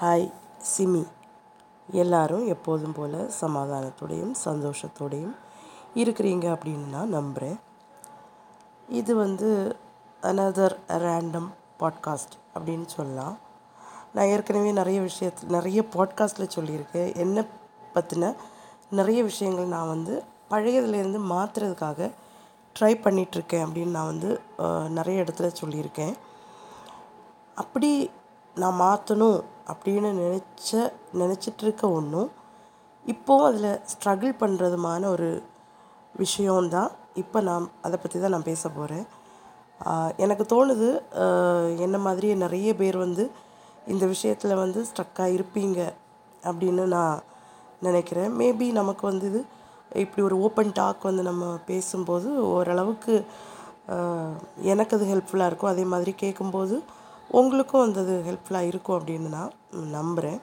Hi SIMI. எல்லாரும் எப்போதும் போல் சமாதானத்தோடையும் சந்தோஷத்தோடையும் இருக்கிறீங்க அப்படின்னு நான் நம்புகிறேன் இது வந்து அனதர் ரேண்டம் பாட்காஸ்ட் அப்படின்னு சொல்லலாம். நான் ஏற்கனவே நிறைய விஷயத்து நிறைய பாட்காஸ்ட்டில் சொல்லியிருக்கேன். என்னை பற்றின நிறைய விஷயங்கள் நான் வந்து பழையதுலேருந்து மாற்றுறதுக்காக ட்ரை பண்ணிகிட்ருக்கேன் அப்படின்னு நான் வந்து நிறைய இடத்துல சொல்லியிருக்கேன். அப்படி நான் மாற்றணும் அப்படின்னு நினச்ச நினச்சிட்ருக்க ஒன்றும் இப்போவும் அதில் ஸ்ட்ரகிள் பண்ணுறதுமான ஒரு விஷயம்தான். இப்போ நான் அதை பற்றி தான் நான் பேச போகிறேன் எனக்கு தோணுது என்ன மாதிரியே நிறைய பேர் வந்து இந்த விஷயத்தில் வந்து ஸ்ட்ரக்காக இருப்பீங்க அப்படின்னு நான் நினைக்கிறேன். மேபி நமக்கு வந்து இது இப்படி ஒரு ஓப்பன் டாக் வந்து நம்ம பேசும்போது ஓரளவுக்கு எனக்கு அது ஹெல்ப்ஃபுல்லாக இருக்கும். அதே மாதிரி கேட்கும்போது உங்களுக்கும் அந்த அது ஹெல்ப்ஃபுல்லாக இருக்கும் அப்படின்னு நான் நம்புகிறேன்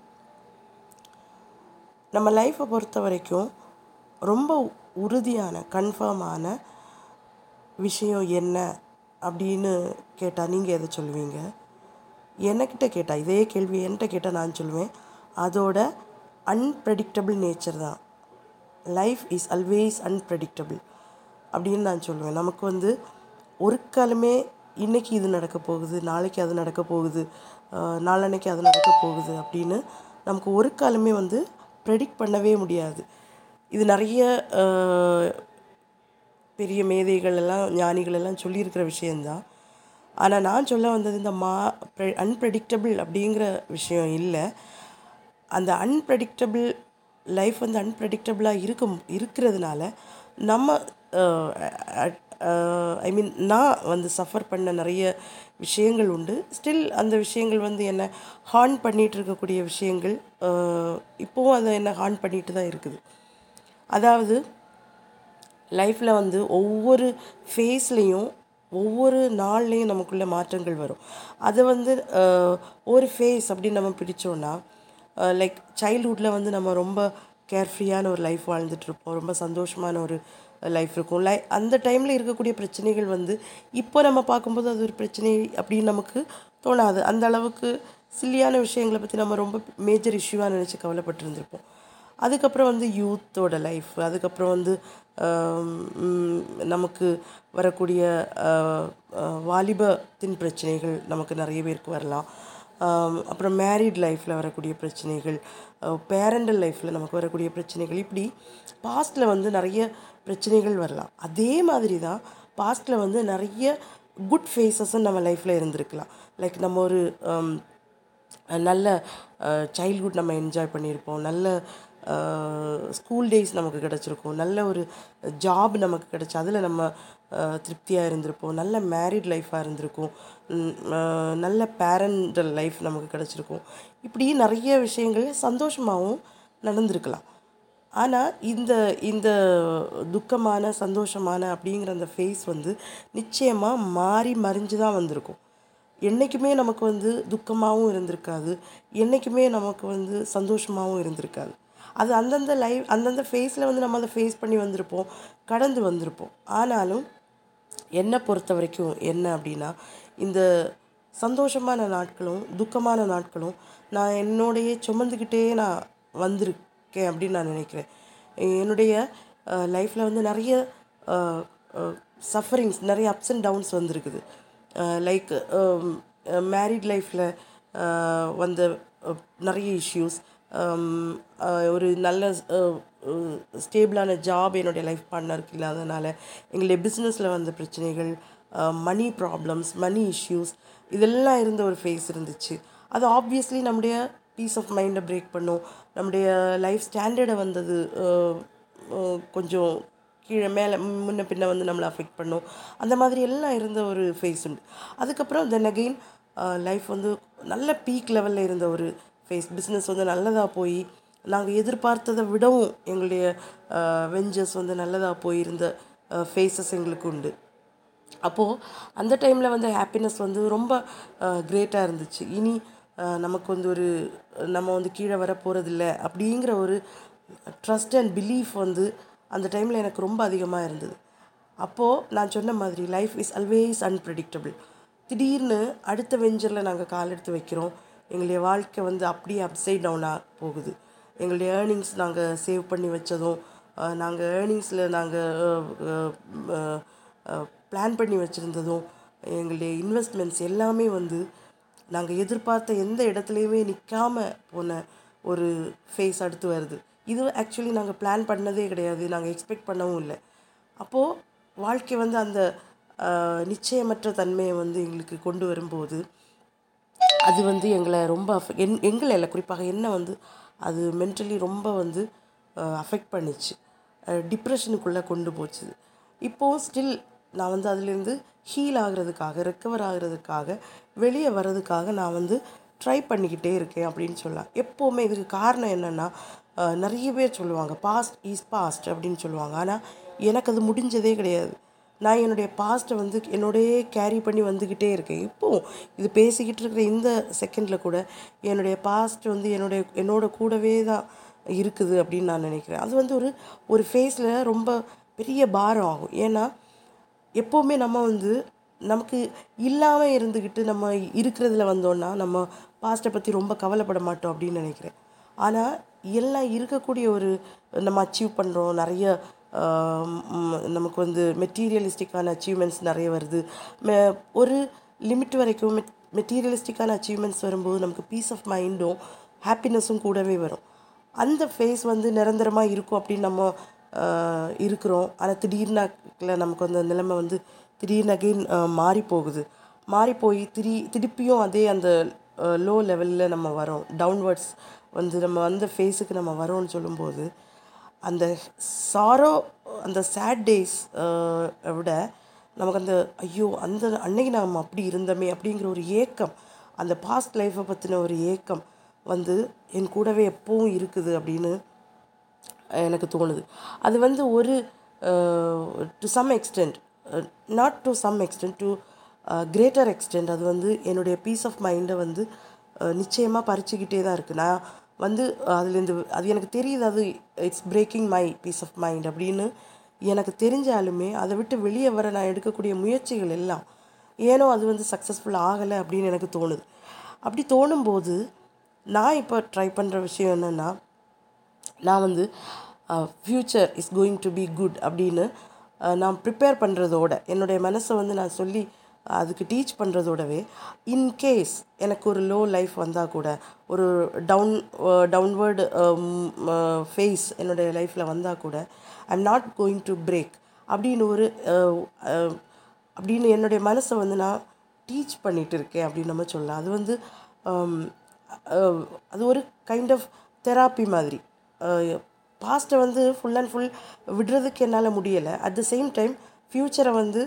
நம்ம லைஃப்பை பொறுத்த வரைக்கும் ரொம்ப உறுதியான கன்ஃபார்மான விஷயம் என்ன அப்படின்னு கேட்டால் நீங்கள் எதை சொல்லுவீங்க? என்கிட்ட கேட்டால் இதே கேள்வி என்கிட்ட கேட்டால் நான் சொல்லுவேன். அதோட அன்பிரடிக்டபிள் நேச்சர் தான். லைஃப் இஸ் ஆல்வேஸ் அன்பிரடிக்டபிள் அப்படின்னு நான் சொல்லுவேன். நமக்கு வந்து ஒரு காலமே இன்னைக்கு இது நடக்க போகுது நாளைக்கு அது நடக்க போகுது நாளன்னைக்கு அது நடக்க போகுது அப்படின்னு நமக்கு ஒரு காலமே வந்து ப்ரெடிக்ட் பண்ணவே முடியாது. இது நிறைய பெரிய மேதைகள் எல்லாம் ஞானிகள் எல்லாம் சொல்லியிருக்கிற விஷயந்தான் ஆனால் நான் சொல்ல வந்தது இந்த மா அன்பிரடிக்டபிள் அப்படிங்கிற விஷயம் இல்லை. அந்த அன்பிரடிக்டபிள் லைஃப் வந்து அன்பிரடிக்டபிளாக இருக்கும் இருக்கிறதுனால நம்ம ஐ மீன் நான் வந்து சஃபர் பண்ண நிறைய விஷயங்கள் உண்டு. ஸ்டில் அந்த விஷயங்கள் வந்து என்னை ஹார்ன் பண்ணிகிட்டு இருக்கக்கூடிய விஷயங்கள் இப்போவும் அதை என்னை ஹார்ன் பண்ணிட்டு தான் இருக்குது. அதாவது லைஃப்பில் வந்து ஒவ்வொரு ஃபேஸ்லேயும் ஒவ்வொரு நாள்லேயும் நமக்குள்ள மாற்றங்கள் வரும். அதை வந்து ஒரு ஃபேஸ் அப்படின்னு நம்ம பிடிச்சோன்னா லைக் சைல்ட்ஹுட்டில் வந்து நம்ம ரொம்ப கேர்ஃப்ரீயான ஒரு லைஃப் வாழ்ந்துட்டுருப்போம் ரொம்ப சந்தோஷமான ஒரு லைஃப் இருக்கும். லை அந்த டைமில் இருக்கக்கூடிய பிரச்சனைகள் வந்து இப்போ நம்ம பார்க்கும்போது அது ஒரு பிரச்சனை அப்படின்னு நமக்கு தோணாது. அந்த அளவுக்கு சில்லியான விஷயங்களை பற்றி நம்ம ரொம்ப மேஜர் இஷ்யூவாக நினச்சி கவலைப்பட்டிருந்திருப்போம். அதுக்கப்புறம் வந்து யூத்தோட லைஃப் அதுக்கப்புறம் வந்து நமக்கு வரக்கூடிய வாலிபத்தின் பிரச்சனைகள் நமக்கு நிறைய பேருக்கு வரலாம். அப்புறம் மேரிட் லைஃப்பில் வரக்கூடிய பிரச்சனைகள் பேரண்டல் லைஃப்பில் நமக்கு வரக்கூடிய பிரச்சனைகள். இப்படி பாஸ்டில் வந்து நிறைய பிரச்சனைகள் வரலாம். அதே மாதிரி தான் பாஸ்டில் வந்து நிறைய குட் ஃபேஸஸும் நம்ம லைஃப்பில் இருந்திருக்கலாம். லைக் நம்ம ஒரு நல்ல சைல்ட்ஹுட் நம்ம என்ஜாய் பண்ணியிருப்போம். நல்ல ஸ்கூல் டேஸ் நமக்கு கிடச்சிருக்கும். நல்ல ஒரு ஜாப் நமக்கு கிடச்சி அதில் நம்ம திருப்தியாக இருந்திருப்போம். நல்ல மேரிட் லைஃப்பாக இருந்திருக்கும். நல்ல பேரண்டல் லைஃப் நமக்கு கிடச்சிருக்கும். இப்படி நிறைய விஷயங்கள் சந்தோஷமாகவும் நடந்திருக்கலாம். ஆனால் இந்த இந்த துக்கமான சந்தோஷமான அப்படிங்கிற அந்த ஃபேஸ் வந்து நிச்சயமாக மாறி மறிஞ்சு தான் வந்திருக்கும். என்றைக்குமே நமக்கு வந்து துக்கமாகவும் இருந்திருக்காது. என்றைக்குமே நமக்கு வந்து சந்தோஷமாகவும் இருந்திருக்காது. அது அந்தந்த லைஃப் அந்தந்த ஃபேஸில் வந்து நம்ம அதை ஃபேஸ் பண்ணி வந்திருப்போம் கடந்து வந்திருப்போம். ஆனாலும் என்னை பொறுத்த வரைக்கும் என்ன அப்படின்னா இந்த சந்தோஷமான நாட்களும் துக்கமான நாட்களும் நான் என்னோடையே சுமந்துக்கிட்டே நான் இருக்கேன் அப்படின்னு நான் நினைக்கிறேன். என்னுடைய லைஃப்பில் வந்து நிறைய சஃபரிங்ஸ் நிறைய அப்ஸ் அண்ட் டவுன்ஸ் வந்திருக்குது. லைக் மேரிட் லைஃப்பில் வந்த நிறைய இஷ்யூஸ் ஒரு நல்ல ஸ்டேபிளான ஜாப் என்னுடைய லைஃப் பார்ட்னருக்கு இல்லாதனால எங்களுடைய பிஸ்னஸில் வந்த பிரச்சனைகள் மணி ப்ராப்ளம்ஸ் மணி இஷ்யூஸ் இதெல்லாம் இருந்த ஒரு ஃபேஸ் இருந்துச்சு. அது ஆப்வியஸ்லி நம்முடைய பீஸ் ஆஃப் மைண்டை பிரேக் பண்ணும். நம்முடைய லைஃப் ஸ்டாண்டர்டை வந்தது கொஞ்சம் கீழே மேலே முன்ன பின்ன வந்து நம்மளை அஃபெக்ட் பண்ணும். அந்த மாதிரி எல்லாம் இருந்த ஒரு ஃபேஸ் உண்டு. அதுக்கப்புறம் தென் அகெயின் லைஃப் வந்து நல்ல பீக் லெவலில் இருந்த ஒரு ஃபேஸ் பிஸ்னஸ் வந்து நல்லதாக போய் நாங்கள் எதிர்பார்த்ததை விடவும் எங்களுடைய வெஞ்சர்ஸ் வந்து நல்லதாக போயிருந்த ஃபேஸஸ் எங்களுக்கு உண்டு. அப்போது அந்த டைமில் வந்து ஹாப்பினஸ் வந்து ரொம்ப கிரேட்டாக இருந்துச்சு. இனி நமக்கு வந்து ஒரு நம்ம வந்து கீழே வர போகிறதில்ல அப்படிங்கிற ஒரு ட்ரஸ்ட் அண்ட் பிலீஃப் வந்து அந்த டைமில் எனக்கு ரொம்ப அதிகமாக இருந்தது. அப்போது நான் சொன்ன மாதிரி லைஃப் இஸ் அல்வேஸ் அன்பிரடிக்டபிள் திடீர்னு அடுத்த வெஞ்சரில் நாங்கள் கால் எடுத்து வைக்கிறோம். எங்களுடைய வாழ்க்கை வந்து அப்படியே அப்சைட் டவுனாக போகுது. எங்களுடைய ஏர்னிங்ஸ் நாங்கள் சேவ் பண்ணி வச்சதும் நாங்கள் ஏர்னிங்ஸில் நாங்கள் பிளான் பண்ணி வச்சுருந்ததும் எங்களுடைய இன்வெஸ்ட்மெண்ட்ஸ் எல்லாமே வந்து நாங்கள் எதிர்பார்த்த எந்த இடத்துலையுமே நிற்காம போன ஒரு ஃபேஸ் அடுத்து வருது. இது ஆக்சுவலி நாங்கள் பிளான் பண்ணதே கிடையாது. நாங்கள் எக்ஸ்பெக்ட் பண்ணவும் இல்லை. அப்போது வாழ்க்கை வந்து அந்த நிச்சயமற்ற தன்மையை வந்து எங்களுக்கு கொண்டு வரும்போது அது வந்து எங்களை ரொம்ப affect- என் எங்களை இல்லை குறிப்பாக என்ன வந்து அது மென்டலி ரொம்ப வந்து அஃபெக்ட் பண்ணிச்சு. டிப்ரெஷனுக்குள்ளே கொண்டு போச்சு. இப்போது ஸ்டில் நான் வந்து அதுலேருந்து ஹீல் ஆகிறதுக்காக ரெக்கவர் ஆகிறதுக்காக வெளியே வர்றதுக்காக நான் வந்து ட்ரை பண்ணிக்கிட்டே இருக்கேன் அப்படின்னு சொல்லலாம். எப்போவுமே இதுக்கு காரணம் என்னென்னா நிறைய பேர் சொல்லுவாங்க பாஸ்ட் இஸ் பாஸ்ட் அப்படின்னு சொல்லுவாங்க. ஆனால் எனக்கு அது முடிஞ்சதே கிடையாது. நான் என்னுடைய பாஸ்ட்டை வந்து என்னோடய கேரி பண்ணி வந்துக்கிட்டே இருக்கேன். இப்போவும் இது பேசிக்கிட்டு இருக்கிற இந்த செகண்டில் கூட என்னுடைய பாஸ்ட் வந்து என்னுடைய என்னோட கூடவே தான் இருக்குது அப்படின்னு நான் நினைக்கிறேன். அது வந்து ஒரு ஒரு ஃபேஸில் ரொம்ப பெரிய பாரம் ஆகும். ஏன்னா எப்போவுமே நம்ம வந்து நமக்கு இல்லாமல் இருந்துக்கிட்டு நம்ம இருக்கிறதுல வந்தோன்னா நம்ம பாஸ்ட்டை பற்றி ரொம்ப கவலைப்பட மாட்டோம் அப்படின்னு நினைக்கிறேன். ஆனால் எல்லாம் இருக்கக்கூடிய ஒரு நம்ம அச்சீவ் பண்ணுறோம் நிறைய நமக்கு வந்து மெட்டீரியலிஸ்டிக்கான அச்சீவ்மெண்ட்ஸ் நிறைய வருது. மெ- ஒரு லிமிட் வரைக்கும் மெட்டீரியலிஸ்டிக்கான அச்சீவ்மெண்ட்ஸ் வரும்போது நமக்கு பீஸ் ஆஃப் மைண்டும் ஹாப்பினஸும் கூடவே வரும். அந்த ஃபேஸ் வந்து நிரந்தரமாக இருக்கும் அப்படின்னு நம்ம இருக்கிறோம். ஆனால் திடீர்னாக்கில் நமக்கு அந்த நிலைமை வந்து திடீர்னு அகெயின் மாறி போகுது மாறி போய் திரி திருப்பியும் அதே அந்த லோ லெவலில் நம்ம வரோம். டவுன்வர்ட்ஸ் வந்து நம்ம அந்த ஃபேஸுக்கு நம்ம வரோம்னு சொல்லும்போது அந்த சாரோ அந்த சேட் டேஸ் விட நமக்கு அந்த ஐயோ அந்த அன்னைக்கு நாம் அப்படி இருந்தோமே அப்படிங்கிற ஒரு ஏக்கம் அந்த பாஸ்ட் லைஃப்பை பற்றின ஒரு ஏக்கம் வந்து என் கூடவே எப்பவும் இருக்குது அப்படின்னு எனக்கு தோணுது. அது வந்து ஒரு to some extent not to some extent to greater extent அது வந்து என்னுடைய பீஸ் ஆஃப் மைண்டை வந்து நிச்சயமாக பறிச்சுக்கிட்டே தான் இருக்குது நான் வந்து அதுலேருந்து அது எனக்கு தெரியுது அது it's breaking my peace of mind அப்படின்னு எனக்கு தெரிஞ்சாலுமே அதை விட்டு வெளியே வர நான் எடுக்கக்கூடிய முயற்சிகள் எல்லாம் ஏனோ அது வந்து சக்ஸஸ்ஃபுல் ஆகலை அப்படின்னு எனக்கு தோணுது. அப்படி தோணும்போது நான் இப்போ ட்ரை பண்ணுற விஷயம் என்னென்னா நான் வந்து future is going to be good அப்படின்னு நான் ப்ரிப்பேர் பண்ணுறதோட என்னுடைய மனசை வந்து நான் சொல்லி அதுக்கு டீச் பண்ணுறதோடவே இன்கேஸ் எனக்கு ஒரு லோ லைஃப் வந்தால் கூட ஒரு டவுன் டவுன்வேர்டு ஃபேஸ் என்னுடைய லைஃப்பில் வந்தால் கூட I am not going to break அப்படின்னு ஒரு அப்படின்னு என்னுடைய மனசை வந்து நான் டீச் பண்ணிகிட்டு இருக்கேன் அப்படின்னு நம்ம சொல்லலாம். அது வந்து அது ஒரு கைண்ட் ஆஃப் தெராப்பி மாதிரி. பாஸ்ட்டை வந்து ஃபுல் அண்ட் ஃபுல் விடுறதுக்கு என்னால் முடியலை. அட் த சேம் டைம் ஃப்யூச்சரை வந்து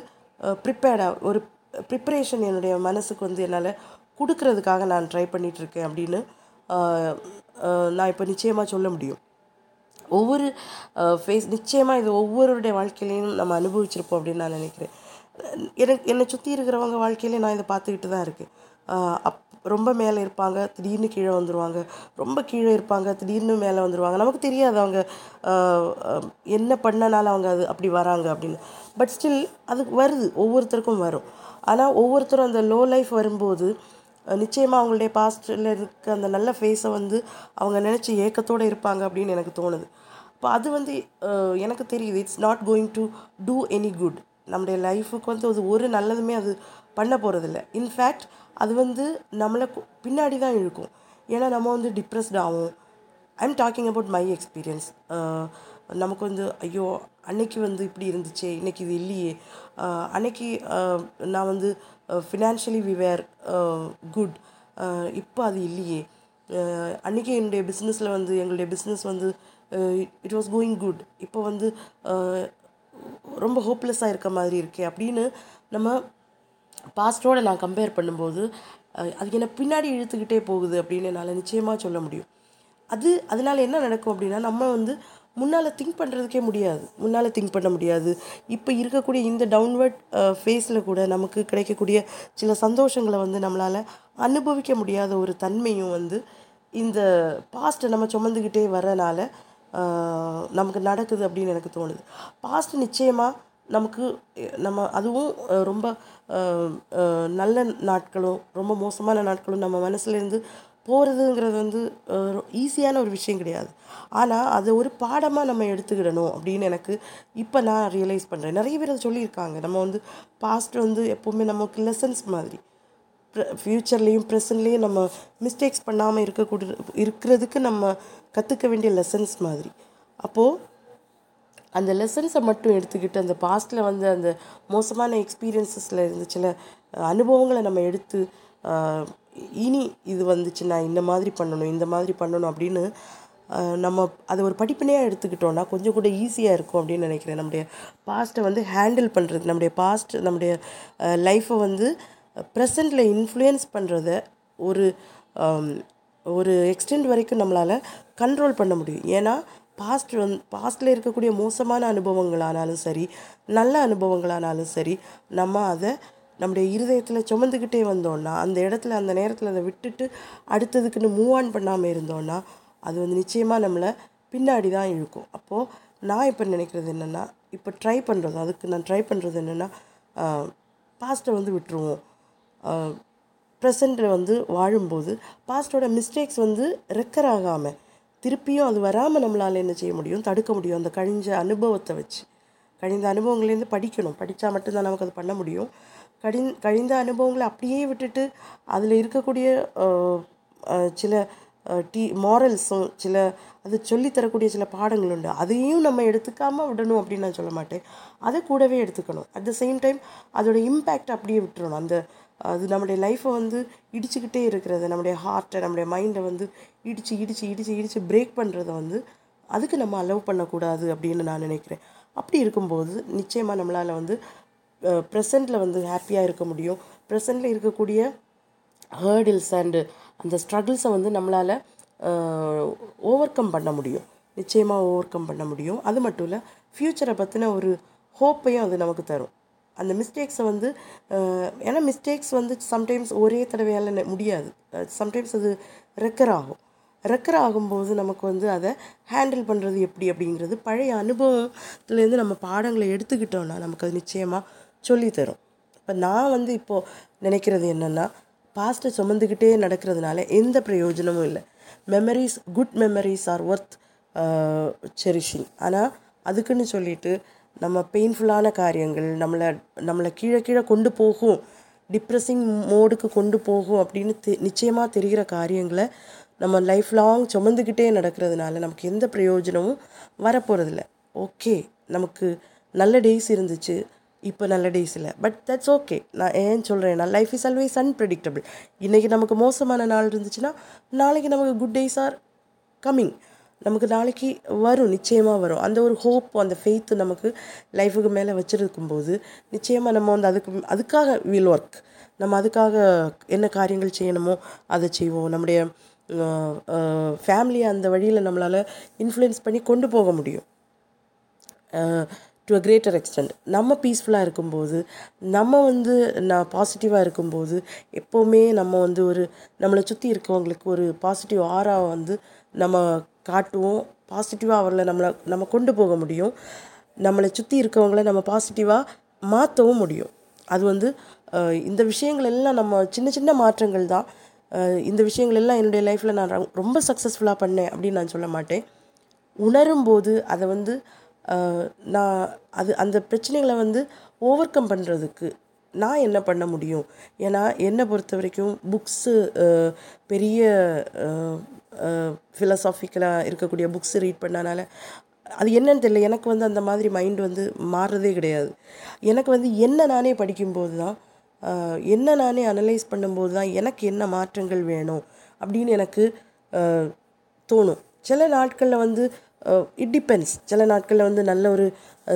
ப்ரிப்பேர்டாக ஒரு ப்ரிப்பரேஷன் என்னுடைய மனசுக்கு வந்து என்னால் கொடுக்கறதுக்காக நான் ட்ரை பண்ணிகிட்ருக்கேன் அப்படின்னு நான் இப்போ நிச்சயமாக சொல்ல முடியும். ஒவ்வொரு ஃபேஸ் நிச்சயமாக இது ஒவ்வொருடைய வாழ்க்கையிலையும் நம்ம அனுபவிச்சிருப்போம் அப்படின்னு நான் நினைக்கிறேன். எனக்கு என்னை சுற்றி இருக்கிறவங்க வாழ்க்கையிலே நான் இதை பார்த்துக்கிட்டு தான் இருக்கேன். அப் ரொம்ப மேலே இருப்பாங்க திடீர்னு கீழே வந்துடுவாங்க ரொம்ப கீழே இருப்பாங்க திடீர்னு மேலே வந்துடுவாங்க நமக்கு தெரியாது அவங்க என்ன பண்ணனால அவங்க அது அப்படி வராங்க அப்படின்னு. பட் ஸ்டில் அது வருது ஒவ்வொருத்தருக்கும் வரும். ஆனால் ஒவ்வொருத்தரும் அந்த லோ லைஃப் வரும்போது நிச்சயமாக அவங்களுடைய பாஸ்டில் இருக்க அந்த நல்ல ஃபேஸை வந்து அவங்க நினச்சி ஏக்கத்தோடு இருப்பாங்க அப்படின்னு எனக்கு தோணுது. அப்போ அது வந்து எனக்கு தெரியுது it's not going to do any good நம்முடைய லைஃபுக்கு வந்து அது ஒரு நல்லதுமே அது பண்ண போகிறதில்ல இன்ஃபேக்ட் அது வந்து நம்மளை பின்னாடி தான் இழுக்கும். ஏன்னா நம்ம வந்து டிப்ரெஸ்ட் ஆகும் I am talking about my experience நமக்கு வந்து ஐயோ அன்னைக்கு வந்து இப்படி இருந்துச்சே இன்னைக்கு இது இல்லையே. அன்னைக்கு நான் வந்து ஃபினான்ஷியலி வி வேர் குட் இப்போ அது இல்லையே. அன்றைக்கி என்னுடைய பிஸ்னஸில் வந்து எங்களுடைய பிஸ்னஸ் வந்து இட் வாஸ் கோயிங் குட் இப்போ வந்து ரொம்ப ஹோப்லெஸ்ஸாக இருக்க மாதிரி இருக்கே அப்படின்னு நம்ம பாஸ்டோட நான் கம்பேர் பண்ணும்போது அது என்னை பின்னாடி இழுத்துக்கிட்டே போகுது அப்படின்னு என்னால் நிச்சயமாக சொல்ல முடியும். அது அதனால் என்ன நடக்கும் அப்படின்னா நம்ம வந்து முன்னால் திங்க் பண்ணுறதுக்கே முடியாது. முன்னால் திங்க் பண்ண முடியாது. இப்போ இருக்கக்கூடிய இந்த டவுன்வர்ட் ஃபேஸில் கூட நமக்கு கிடைக்கக்கூடிய சில சந்தோஷங்களை வந்து நம்மளால் அனுபவிக்க முடியாத ஒரு தன்மையும் வந்து இந்த பாஸ்ட்டை நம்ம சுமந்துக்கிட்டே வரனால நமக்கு நடக்குது அப்படின்னு எனக்கு தோணுது. பாஸ்ட் நிச்சயமாக நமக்கு நம்ம அதுவும் ரொம்ப நல்ல நாட்களும் ரொம்ப மோசமான நாட்களும் நம்ம மனசுலேருந்து போகிறதுங்கிறது வந்து ஈஸியான ஒரு விஷயம் கிடையாது. ஆனால் அதை ஒரு பாடமாக நம்ம எடுத்துக்கிடணும் அப்படின்னு எனக்கு இப்போ நான் ரியலைஸ் பண்ணுறேன் நிறைய பேர் அதை சொல்லியிருக்காங்க. நம்ம வந்து பாஸ்ட் வந்து எப்போவுமே நமக்கு லெசன்ஸ் மாதிரி. ஃப்யூச்சர்லேயும் ப்ரெசன்ட்லேயும் நம்ம மிஸ்டேக்ஸ் பண்ணாமல் இருக்கக்கூடிய இருக்கிறதுக்கு நம்ம கற்றுக்க வேண்டிய லெசன்ஸ் மாதிரி. அப்போது அந்த லெசன்ஸை மட்டும் எடுத்துக்கிட்டு அந்த பாஸ்ட்டில் வந்து அந்த மோசமான எக்ஸ்பீரியன்ஸஸில் இருந்து சில அனுபவங்களை நம்ம எடுத்து இனி இது வந்துச்சுன்னா இந்த மாதிரி பண்ணணும் இந்த மாதிரி பண்ணணும் அப்படின்னு நம்ம அதை ஒரு படிப்பினையாக எடுத்துக்கிட்டோம்னா கொஞ்சம் கூட ஈஸியாக இருக்கும் அப்படின்னு நினைக்கிறேன். நம்முடைய பாஸ்ட்டை வந்து ஹேண்டில் பண்ணுறது நம்முடைய பாஸ்ட் நம்முடைய லைஃப்பை வந்து ப்ரெசண்டில் இன்ஃப்ளூயன்ஸ் பண்ணுறத ஒரு ஒரு எக்ஸ்டெண்ட் வரைக்கும் நம்மளால் கண்ட்ரோல் பண்ண முடியும். ஏன்னா பாஸ்ட் வந்து பாஸ்ட்டில் இருக்கக்கூடிய மோசமான அனுபவங்களானாலும் சரி நல்ல அனுபவங்களானாலும் சரி நம்ம அதை நம்முடைய இருதயத்தில் சுமந்துக்கிட்டே வந்தோன்னா அந்த இடத்துல அந்த நேரத்தில் அதை விட்டுட்டு அடுத்ததுக்குன்னு மூவ் ஆன் பண்ணாமல் இருந்தோன்னா அது வந்து நிச்சயமாக நம்மளை பின்னாடி தான் இழுக்கும். அப்போது நான் இப்போ நினைக்கிறது என்னென்னா இப்போ ட்ரை பண்ணுறது அதுக்கு நான் ட்ரை பண்ணுறது என்னென்னா பாஸ்ட்டை வந்து விட்டுருவோம். ப்ரெசண்ட்டில் வந்து வாழும்போது பாஸ்டோட மிஸ்டேக்ஸ் வந்து ரெக்கர் ஆகாமல் திருப்பியும் அது வராமல் நம்மளால் என்ன செய்ய முடியும்? தடுக்க முடியும். அந்த கழிஞ்ச அனுபவத்தை வச்சு. கழிந்த அனுபவங்கள்லேருந்து படிக்கணும். படித்தா மட்டும்தான் நமக்கு அது பண்ண முடியும். கடிந் கழிந்த அனுபவங்களை அப்படியே விட்டுட்டு அதில் இருக்கக்கூடிய சில டி மாரல்ஸும் சில அது சொல்லித் தரக்கூடிய சில பாடங்கள் உண்டு. அதையும் நம்ம எடுத்துக்காமல் விடணும் அப்படின்னு நான் சொல்ல மாட்டேன். அதை கூடவே எடுத்துக்கணும். அட் த சேம் டைம் அதோட இம்பேக்ட் அப்படியே விட்டுறணும். அந்த அது நம்முடைய லைஃப்பை வந்து இடிச்சுக்கிட்டே இருக்கிறது. நம்முடைய ஹார்ட்டை நம்முடைய மைண்டை வந்து இடித்து இடித்து இடித்து இடித்து பிரேக் பண்ணுறத வந்து அதுக்கு நம்ம அலோவ் பண்ணக்கூடாது அப்படின்னு நான் நினைக்கிறேன். அப்படி இருக்கும்போது நிச்சயமாக நம்மளால் வந்து ப்ரெசண்ட்டில் வந்து ஹாப்பியாக இருக்க முடியும். ப்ரெசண்ட்டில் இருக்கக்கூடிய ஹேர்டில்ஸ் அண்டு அந்த ஸ்ட்ரகிள்ஸை வந்து நம்மளால் ஓவர் கம் பண்ண முடியும். நிச்சயமாக ஓவர் கம் பண்ண முடியும். அது மட்டும் இல்லை ஃப்யூச்சரை பற்றின ஒரு ஹோப்பையும் அது நமக்கு தரும். அந்த மிஸ்டேக்ஸை வந்து ஏன்னா மிஸ்டேக்ஸ் வந்து சம்டைம்ஸ் ஒரே தடவையால் முடியாது. சம்டைம்ஸ் அது ரெக்கர் ஆகும். ரெக்கர் ஆகும்போது நமக்கு வந்து அதை ஹேண்டில் பண்ணுறது எப்படி அப்படிங்கிறது பழைய அனுபவத்துலேருந்து நம்ம பாடங்களை எடுத்துக்கிட்டோன்னா நமக்கு அது நிச்சயமாக சொல்லித்தரும் இப்போ நான் வந்து இப்போது நினைக்கிறது என்னென்னா பாஸ்ட்டை சுமந்துக்கிட்டே நடக்கிறதுனால எந்த பிரயோஜனமும் இல்லை. Memories good memories are worth cherishing ஆனால் அதுக்குன்னு சொல்லிட்டு நம்ம பெயின்ஃபுல்லான காரியங்கள் நம்மளை நம்மளை கீழே கீழே கொண்டு போகும் டிப்ரெஸிங் மோடுக்கு கொண்டு போகும் அப்படின்னு தெ நிச்சயமாக தெரிகிற காரியங்களை நம்ம லைஃப் லாங் சுமந்துக்கிட்டே நடக்கிறதுனால நமக்கு எந்த பிரயோஜனமும் வரப்போகிறதில்ல ஓகே நமக்கு நல்ல டேஸ் இருந்துச்சு இப்போ நல்ல டேஸ் இல்லை. பட் தட்ஸ் ஓகே நான் ஏன் சொல்கிறேன்னா லைஃப் இஸ் ஆல்வேஸ் அன்பிரடிக்டபிள் இன்றைக்கி நமக்கு மோசமான நாள் இருந்துச்சுன்னா நாளைக்கு நமக்கு குட் டேஸ் ஆர் கம்மிங் நமக்கு நாளைக்கு வரும் நிச்சயமாக வரும். அந்த ஒரு ஹோப் அந்த ஃபெய்த்து நமக்கு லைஃபுக்கு மேலே வச்சுருக்கும்போது நிச்சயமாக நம்ம வந்து அதுக்கு அதுக்காக வில் ஒர்க் நம்ம அதுக்காக என்ன காரியங்கள் செய்யணுமோ அதை செய்வோம். நம்முடைய ஃபேமிலியை அந்த வழியில் நம்மளால் இன்ஃப்ளூயன்ஸ் பண்ணி கொண்டு போக முடியும். டு அ கிரேட்டர் எக்ஸ்டெண்ட் நம்ம பீஸ்ஃபுல்லாக இருக்கும்போது நம்ம வந்து நான் பாசிட்டிவாக இருக்கும்போது எப்போவுமே நம்ம வந்து ஒரு நம்மளை சுற்றி இருக்கவங்களுக்கு ஒரு பாசிட்டிவ் ஆறாவை வந்து நம்ம காட்டுவோம். பாசிட்டிவாக அவர்களை நம்மளை நம்ம கொண்டு போக முடியும். நம்மளை சுற்றி இருக்கவங்கள நம்ம பாசிட்டிவாக மாற்றவும் முடியும். அது வந்து இந்த விஷயங்கள் எல்லாம் நம்ம சின்ன சின்ன மாற்றங்கள் தான். இந்த விஷயங்கள் எல்லாம் என்னுடைய லைஃப்பில் நான் ரொம்ப சக்ஸஸ்ஃபுல்லாக பண்ணேன் அப்படின்னு நான் சொல்ல மாட்டேன். உணரும்போது அதை வந்து நான் அது அந்த பிரச்சனைகளை வந்து ஓவர் கம் பண்ணுறதுக்கு நான் என்ன பண்ண முடியும்? ஏன்னா என்னை பொறுத்த வரைக்கும் புக்ஸு பெரிய ஃபிலசாஃபிக்கலாக இருக்கக்கூடிய புக்ஸ் ரீட் பண்ணனால அது என்னன்னு தெரியல. எனக்கு வந்து அந்த மாதிரி மைண்ட் வந்து மாறுறதே கிடையாது. எனக்கு வந்து என்ன நானே படிக்கும்போது தான் என்ன நானே அனலைஸ் பண்ணும்போது தான் எனக்கு என்ன மாற்றங்கள் வேணும் அப்படின்னு எனக்கு தோணும். சில நாட்களில் வந்து இட் டிபெண்ட்ஸ் சில நாட்களில் வந்து நல்ல ஒரு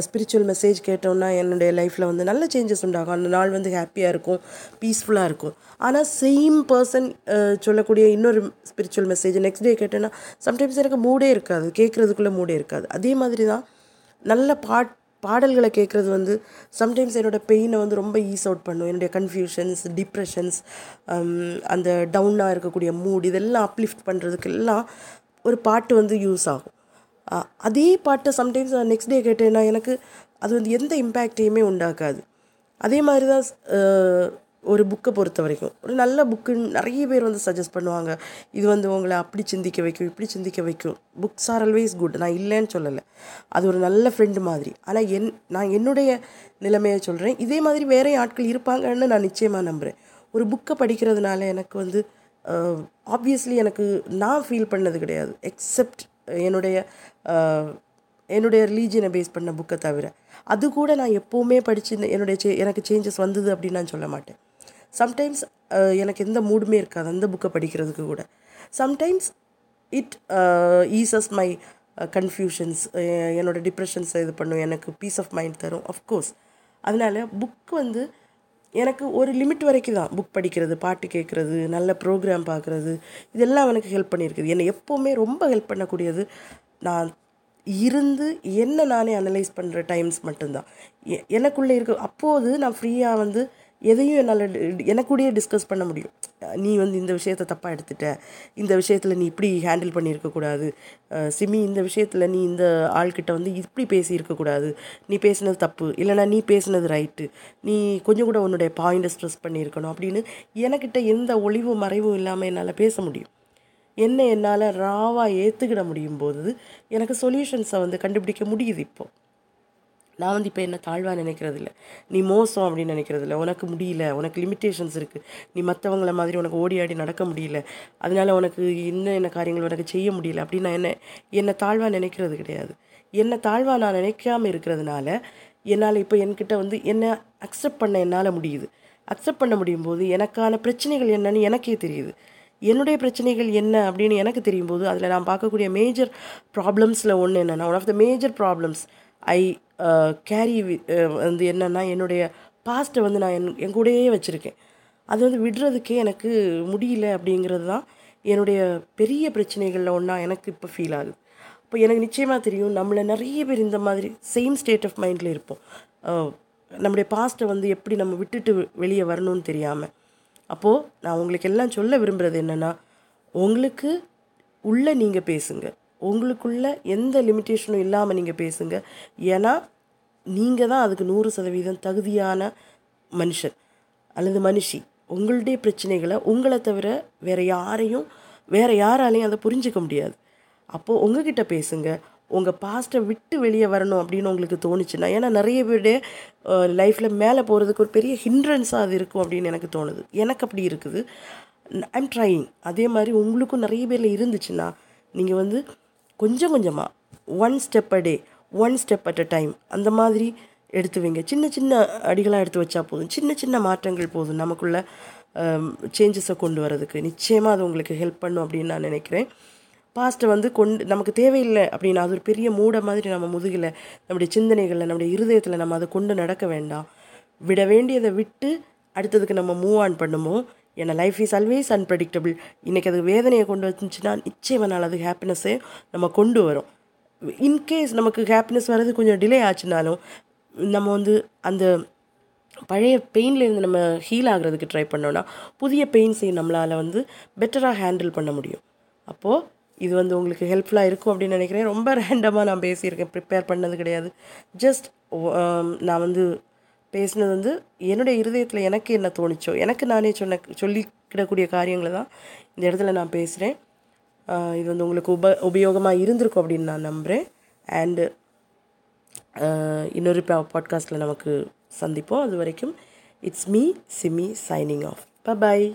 ஸ்பிரிச்சுவல் மெசேஜ் கேட்டோம்னா என்னுடைய லைஃப்பில் வந்து நல்ல சேஞ்சஸ் உண்டாகும். அந்த நாள் வந்து ஹாப்பியாக இருக்கும் பீஸ்ஃபுல்லாக இருக்கும். ஆனால் சேம் பர்சன் சொல்லக்கூடிய இன்னொரு ஸ்பிரிச்சுவல் மெசேஜ் நெக்ஸ்ட் டே கேட்டேன்னா சம்டைம்ஸ் எனக்கு மூடே இருக்காது. கேட்குறதுக்குள்ளே மூடே இருக்காது. அதே மாதிரி தான் நல்ல பாட் பாடல்களை கேட்குறது வந்து சம்டைம்ஸ் என்னோடய பெயினை வந்து ரொம்ப ஈஸ் அவுட் பண்ணும். என்னுடைய கன்ஃபியூஷன்ஸ் டிப்ரெஷன்ஸ் அந்த டவுனாக இருக்கக்கூடிய மூட் இதெல்லாம் அப்லிஃப்ட் பண்ணுறதுக்கு எல்லாம் ஒரு பாட்டு வந்து யூஸ் ஆகும். அதே பாட்டை சம்டைம்ஸ் நான் நெக்ஸ்ட் டே கேட்டேன்னா எனக்கு அது வந்து எந்த இம்பேக்டையுமே உண்டாக்காது. அதே மாதிரி தான் ஒரு புக்கை பொறுத்த வரைக்கும். ஒரு நல்ல புக்குன்னு நிறைய பேர் வந்து சஜஸ்ட் பண்ணுவாங்க. இது வந்து உங்களை அப்படி சிந்திக்க வைக்கும் இப்படி சிந்திக்க வைக்கும். புக்ஸ் ஆர் ஆல்வேஸ் குட் நான் இல்லைன்னு சொல்லலை. அது ஒரு நல்ல ஃப்ரெண்டு மாதிரி. ஆனால் என் நான் என்னுடைய நிலைமையை சொல்கிறேன் இதே மாதிரி வேற ஆட்கள் இருப்பாங்கன்னு நான் நிச்சயமாக நம்புகிறேன் ஒரு புக்கை படிக்கிறதுனால எனக்கு வந்து ஆப்வியஸ்லி எனக்கு நான் ஃபீல் பண்ணது கிடையாது. எக்ஸப்ட் என்னுடைய என்னுடைய ரிலீஜியனை பேஸ் பண்ண புக்கை தவிர. அது கூட நான் எப்போவுமே படித்து என்னுடைய சே எனக்கு சேஞ்சஸ் வந்தது அப்படின்னு நான் சொல்ல மாட்டேன். சம்டைம்ஸ் எனக்கு எந்த மூடுமே இருக்காது அந்த புக்கை படிக்கிறதுக்கு கூட. Sometimes it eases my confusions என்னோட டிப்ரெஷன்ஸை இது பண்ணும் எனக்கு பீஸ் ஆஃப் மைண்ட் தரும் அஃப்கோர்ஸ் அதனால் புக் வந்து எனக்கு ஒரு லிமிட் வரைக்கும் தான். புக் படிக்கிறது பாட்டு கேட்குறது நல்ல ப்ரோக்ராம் பார்க்குறது இதெல்லாம் எனக்கு ஹெல்ப் பண்ணியிருக்குது. என்னை எப்போவுமே ரொம்ப ஹெல்ப் பண்ணக்கூடியது நான் இருந்து என்ன நானே அனலைஸ் பண்ணுற டைம்ஸ் மட்டும்தான். எ- எனக்குள்ளே இருக்க அப்போது நான் ஃப்ரீயாக வந்து எதையும் என்னால் எனக்கூடயே டிஸ்கஸ் பண்ண முடியும். நீ வந்து இந்த விஷயத்தை தப்பாக எடுத்துட்ட இந்த விஷயத்தில் நீ இப்படி ஹேண்டில் பண்ணியிருக்கக்கூடாது சிமி இந்த விஷயத்தில் நீ இந்த ஆள்கிட்ட வந்து இப்படி பேசியிருக்கக்கூடாது நீ பேசினது தப்பு இல்லைனா நீ பேசுனது ரைட்டு நீ கொஞ்சம் கூட உன்னுடைய பாயிண்ட்டை ஸ்ட்ரெஸ் பண்ணியிருக்கணும் அப்படின்னு எனக்கிட்ட எந்த ஒளிவு மறைவும் இல்லாமல் என்னால் பேச முடியும். என்ன என்னால் ராவாக ஏற்றுக்கிட முடியும் போது எனக்கு சொல்யூஷன்ஸை வந்து கண்டுபிடிக்க முடியுது இப்போ. நான் வந்து இப்போ என்ன தாழ்வாக நினைக்கிறது இல்லை நீ மோசம் அப்படின்னு நினைக்கிறது இல்லை உனக்கு முடியல. உனக்கு லிமிட்டேஷன்ஸ் இருக்குது நீ மற்றவங்கள மாதிரி உனக்கு ஓடி ஆடி நடக்க முடியல. அதனால் உனக்கு என்ன என்ன காரியங்கள் உனக்கு செய்ய முடியல அப்படின்னு நான் என்ன என்னை தாழ்வாக நினைக்கிறது கிடையாது. என்னை தாழ்வாக நான் நினைக்காம இருக்கிறதுனால என்னால் இப்போ என்கிட்ட வந்து என்னை அக்செப்ட் பண்ண என்னால் முடியுது. அக்செப்ட் பண்ண முடியும் போது எனக்கான பிரச்சனைகள் என்னன்னு எனக்கே தெரியுது. என்னுடைய பிரச்சனைகள் என்ன அப்படின்னு எனக்கு தெரியும் போது அதில் நான் பார்க்கக்கூடிய மேஜர் ப்ராப்ளம்ஸில் ஒன்று என்னென்னா one of the major problems I carry வந்து என்னென்னா என்னுடைய பாஸ்ட்டை வந்து நான் என் என் கூடயே வச்சுருக்கேன். அது வந்து விடுறதுக்கே எனக்கு முடியல அப்படிங்கிறது தான் என்னுடைய பெரிய பிரச்சனைகளில் ஒன்றா எனக்கு இப்போ ஃபீல் ஆகுது. இப்போ எனக்கு நிச்சயமாக தெரியும் நம்மளை நிறைய பேர் இந்த மாதிரி சேம் ஸ்டேட் ஆஃப் மைண்டில் இருப்போம். நம்முடைய பாஸ்ட்டை வந்து எப்படி நம்ம விட்டுட்டு வெளியே வரணும்னு தெரியாமல் அப்போது நான் உங்களுக்கு எல்லாம் சொல்ல விரும்புகிறது என்னென்னா உங்களுக்கு உள்ளே நீங்கள் பேசுங்க. உங்களுக்குள்ள எந்த லிமிட்டேஷனும் இல்லாமல் நீங்கள் பேசுங்க. ஏன்னா நீங்கள் தான் அதுக்கு நூறு சதவீதம் தகுதியான மனுஷன் அல்லது மனுஷி. உங்களுடைய பிரச்சனைகளை உங்களை தவிர வேறு யாரையும் வேறு யாராலையும் அதை புரிஞ்சிக்க முடியாது. அப்போது உங்ககிட்ட பேசுங்க. உங்கள் பாஸ்ட்டை விட்டு வெளியே வரணும் அப்படின்னு உங்களுக்கு தோணுச்சுன்னா ஏன்னா நிறைய பேருடைய லைஃப்பில் மேலே போகிறதுக்கு ஒரு பெரிய ஹிண்ட்ரன்ஸாக அது இருக்கும் அப்படின்னு எனக்கு தோணுது. எனக்கு அப்படி இருக்குது. ஐம் ட்ரையிங் அதே மாதிரி உங்களுக்கும் நிறைய பேரில் இருந்துச்சுன்னா நீங்கள் வந்து கொஞ்சம் கொஞ்சமாக one step a day one step at a time அந்த மாதிரி எடுத்து வைங்க சின்ன சின்ன அடிகளாக எடுத்து வச்சா போதும். சின்ன சின்ன மாற்றங்கள் போதும் நமக்குள்ள சேஞ்சஸை கொண்டு வரதுக்கு நிச்சயமாக அது உங்களுக்கு ஹெல்ப் பண்ணும் அப்படின்னு நான் நினைக்கிறேன். பாஸ்ட்டை வந்து கொண்டு நமக்கு தேவையில்லை அப்படின்னா அது ஒரு பெரிய மூட மாதிரி நம்ம முதுகில் நம்முடைய சிந்தனைகளில் நம்முடைய இருதயத்தில் நம்ம அதை கொண்டு நடக்க வேண்டாம். விட வேண்டியதை விட்டு அடுத்ததுக்கு நம்ம மூவ் ஆன் பண்ணுமோ? ஏன்னா லைஃப் இஸ் ஆல்வேஸ் அன்பிரடிக்டபிள் இன்றைக்கி அது வேதனையை கொண்டு வந்துச்சுன்னா நிச்சயம் நாள் அது ஹாப்பினஸ்ஸே நம்ம கொண்டு வரும். இன்கேஸ் நமக்கு ஹாப்பினஸ் வர்றது கொஞ்சம் டிலே ஆச்சுனாலும் நம்ம வந்து அந்த பழைய பெயின்லேருந்து நம்ம ஹீல் ஆகிறதுக்கு ட்ரை பண்ணோன்னா புதிய பெயின்ஸையும் நம்மளால் வந்து பெட்டராக ஹேண்டில் பண்ண முடியும். அப்போது இது வந்து உங்களுக்கு ஹெல்ப்ஃபுல்லாக இருக்கும் அப்படின்னு நினைக்கிறேன். ரொம்ப ரேண்டமாக நான் பேசியிருக்கேன். ப்ரிப்பேர் பண்ணது கிடையாது. ஜஸ்ட் um, நான் வந்து பேசினது வந்து என்னுடைய இருதயத்தில் எனக்கு என்ன தோணுச்சோ எனக்கு நானே சொன்ன சொல்லிக்கிடக்கூடிய காரியங்களை தான் இந்த இடத்துல நான் பேசுகிறேன் இது வந்து உங்களுக்கு உப உபயோகமாக இருந்திருக்கும் அப்படின்னு நான் நம்புகிறேன் அண்டு இன்னொரு பாட்காஸ்ட்டில் நமக்கு சந்திப்போம். அது வரைக்கும் it's me Simi signing off ப பாய்